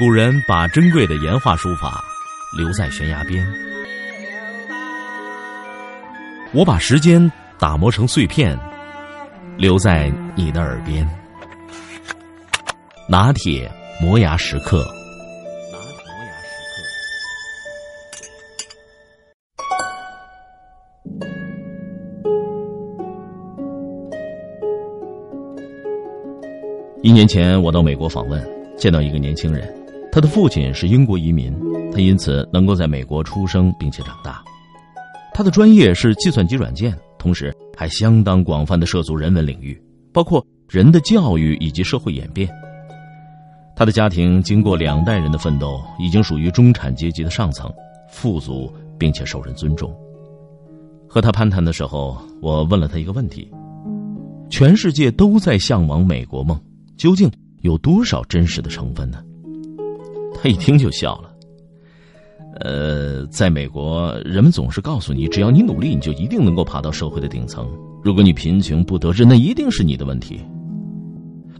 古人把珍贵的岩画书法留在悬崖边，我把时间打磨成碎片，留在你的耳边。拿铁磨牙时刻。一年前，我到美国访问，见到一个年轻人。他的父亲是英国移民，他因此能够在美国出生并且长大。他的专业是计算机软件，同时还相当广泛的涉足人文领域，包括人的教育以及社会演变。他的家庭经过两代人的奋斗，已经属于中产阶级的上层，富足并且受人尊重。和他攀谈的时候，我问了他一个问题：全世界都在向往美国梦，究竟有多少真实的成分呢？他一听就笑了。呃，在美国，人们总是告诉你，只要你努力，你就一定能够爬到社会的顶层。如果你贫穷不得志，那一定是你的问题。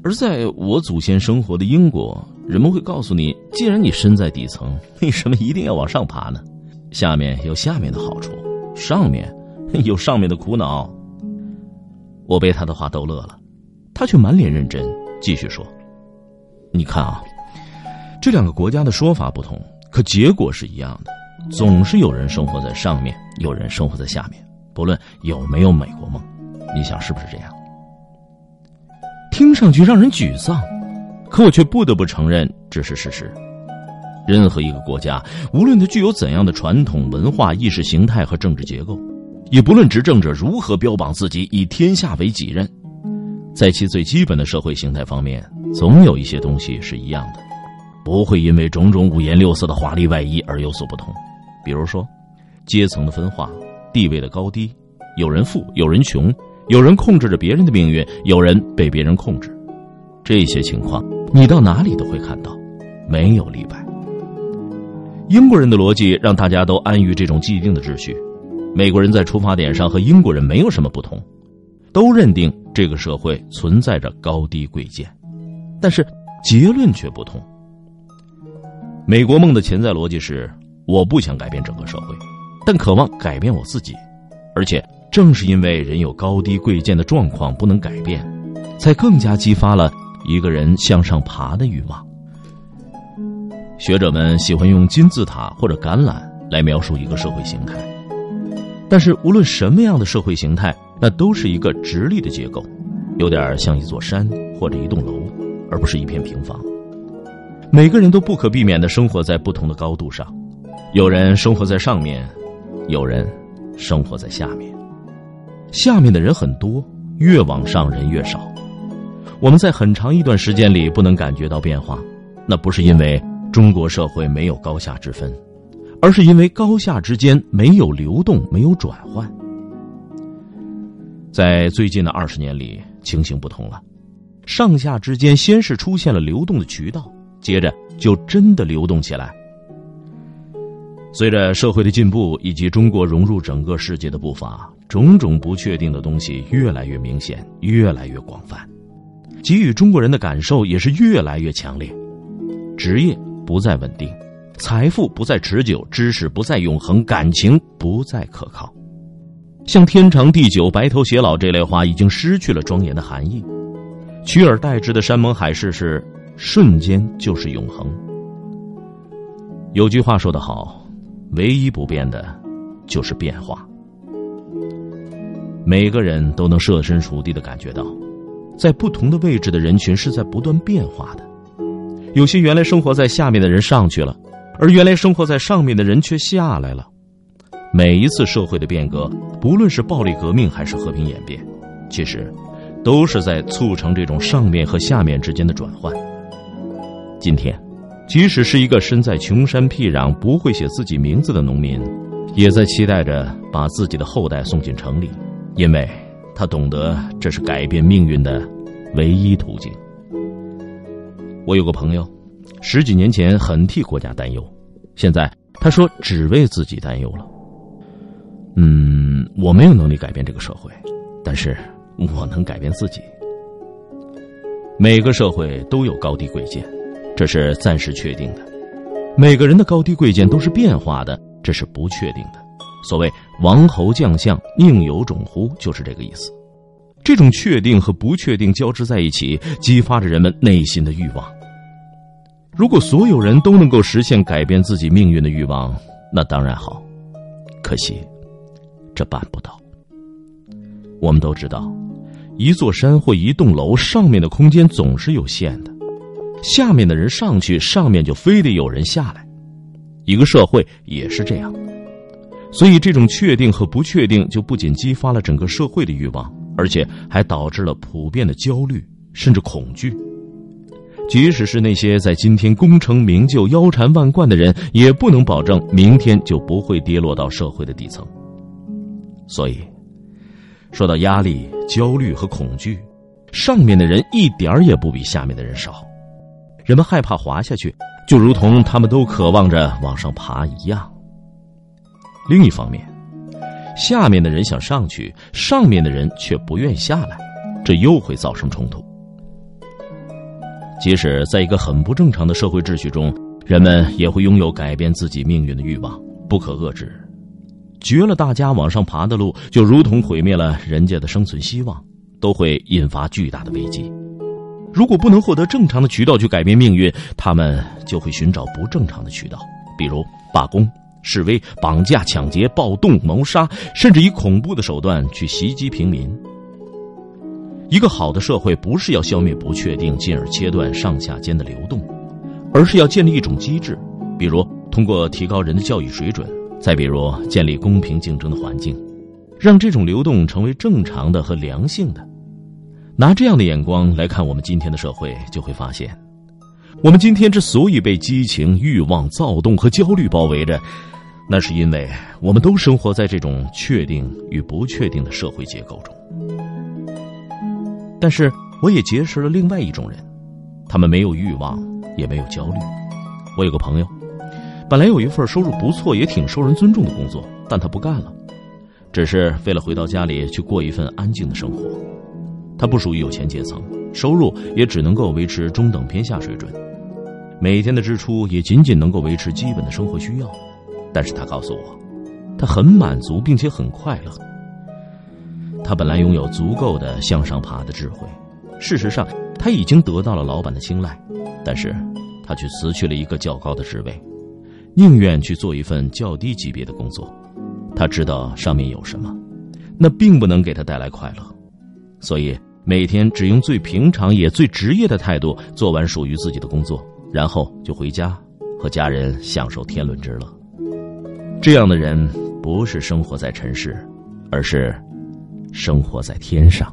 而在我祖先生活的英国，人们会告诉你，既然你身在底层，为什么一定要往上爬呢？下面有下面的好处，上面有上面的苦恼。我被他的话逗乐了，他却满脸认真，继续说：“你看啊。”这两个国家的说法不同，可结果是一样的。总是有人生活在上面，有人生活在下面，不论有没有美国梦，你想是不是这样？听上去让人沮丧，可我却不得不承认这是事实。任何一个国家，无论它具有怎样的传统文化、意识形态和政治结构，也不论执政者如何标榜自己以天下为己任，在其最基本的社会形态方面，总有一些东西是一样的。不会因为种种五颜六色的华丽外衣而有所不同，比如说，阶层的分化、地位的高低，有人富，有人穷，有人控制着别人的命运，有人被别人控制，这些情况你到哪里都会看到，没有例外。英国人的逻辑让大家都安于这种既定的秩序，美国人在出发点上和英国人没有什么不同，都认定这个社会存在着高低贵贱，但是结论却不同。美国梦的潜在逻辑是：我不想改变整个社会，但渴望改变我自己。而且正是因为人有高低贵贱的状况不能改变，才更加激发了一个人向上爬的欲望。学者们喜欢用金字塔或者橄榄来描述一个社会形态，但是无论什么样的社会形态，那都是一个直立的结构，有点像一座山或者一栋楼，而不是一片平房。每个人都不可避免的生活在不同的高度上，有人生活在上面，有人生活在下面。下面的人很多，越往上人越少。我们在很长一段时间里不能感觉到变化，那不是因为中国社会没有高下之分，而是因为高下之间没有流动，没有转换。在最近的二十年里，情形不同了，上下之间先是出现了流动的渠道。接着就真的流动起来。随着社会的进步以及中国融入整个世界的步伐，种种不确定的东西越来越明显，越来越广泛，给予中国人的感受也是越来越强烈。职业不再稳定，财富不再持久，知识不再永恒，感情不再可靠。像“天长地久”“白头偕老”这类话已经失去了庄严的含义，取而代之的山盟海誓是。瞬间就是永恒。有句话说得好，唯一不变的，就是变化。每个人都能设身处地的感觉到，在不同的位置的人群是在不断变化的。有些原来生活在下面的人上去了，而原来生活在上面的人却下来了。每一次社会的变革，不论是暴力革命还是和平演变，其实都是在促成这种上面和下面之间的转换。今天，即使是一个身在穷山僻壤、不会写自己名字的农民，也在期待着把自己的后代送进城里，因为他懂得这是改变命运的唯一途径。我有个朋友，十几年前很替国家担忧，现在他说只为自己担忧了。嗯，我没有能力改变这个社会，但是我能改变自己。每个社会都有高低贵贱。这是暂时确定的；每个人的高低贵贱都是变化的，这是不确定的。所谓“王侯将相宁有种乎”，就是这个意思。这种确定和不确定交织在一起，激发着人们内心的欲望。如果所有人都能够实现改变自己命运的欲望，那当然好。可惜，这办不到。我们都知道，一座山或一栋楼上面的空间总是有限的，下面的人上去，上面就非得有人下来。一个社会也是这样。所以，这种确定和不确定，就不仅激发了整个社会的欲望，而且还导致了普遍的焦虑，甚至恐惧。即使是那些在今天功成名就、腰缠万贯的人，也不能保证明天就不会跌落到社会的底层。所以，说到压力、焦虑和恐惧，上面的人一点儿也不比下面的人少。人们害怕滑下去，就如同他们都渴望着往上爬一样。另一方面，下面的人想上去，上面的人却不愿下来，这又会造成冲突。即使在一个很不正常的社会秩序中，人们也会拥有改变自己命运的欲望，不可遏制。绝了大家往上爬的路，就如同毁灭了人家的生存希望，都会引发巨大的危机。如果不能获得正常的渠道去改变命运，他们就会寻找不正常的渠道，比如罢工。示威、绑架、抢劫、暴动、谋杀，甚至以恐怖的手段去袭击平民。一个好的社会不是要消灭不确定，进而切断上下间的流动，而是要建立一种机制，比如通过提高人的教育水准，再比如建立公平竞争的环境，让这种流动成为正常的和良性的。拿这样的眼光来看我们今天的社会，就会发现，我们今天之所以被激情、欲望、躁动和焦虑包围着。那是因为我们都生活在这种确定与不确定的社会结构中，但是我也结识了另外一种人，他们没有欲望，也没有焦虑。我有个朋友，本来有一份收入不错、也挺受人尊重的工作，但他不干了，只是为了回到家里去过一份安静的生活。他不属于有钱阶层，收入也只能够维持中等偏下水准，每天的支出也仅仅能够维持基本的生活需要。但是他告诉我，他很满足，并且很快乐。他本来拥有足够的向上爬的智慧，事实上他已经得到了老板的青睐，但是他却辞去了一个较高的职位，宁愿去做一份较低级别的工作。他知道上面有什么，那并不能给他带来快乐，所以每天只用最平常也最职业的态度做完属于自己的工作，然后就回家和家人享受天伦之乐。这样的人不是生活在尘世，而是生活在天上。